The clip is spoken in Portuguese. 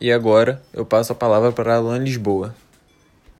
E agora eu passo a palavra para a Alan Lisboa.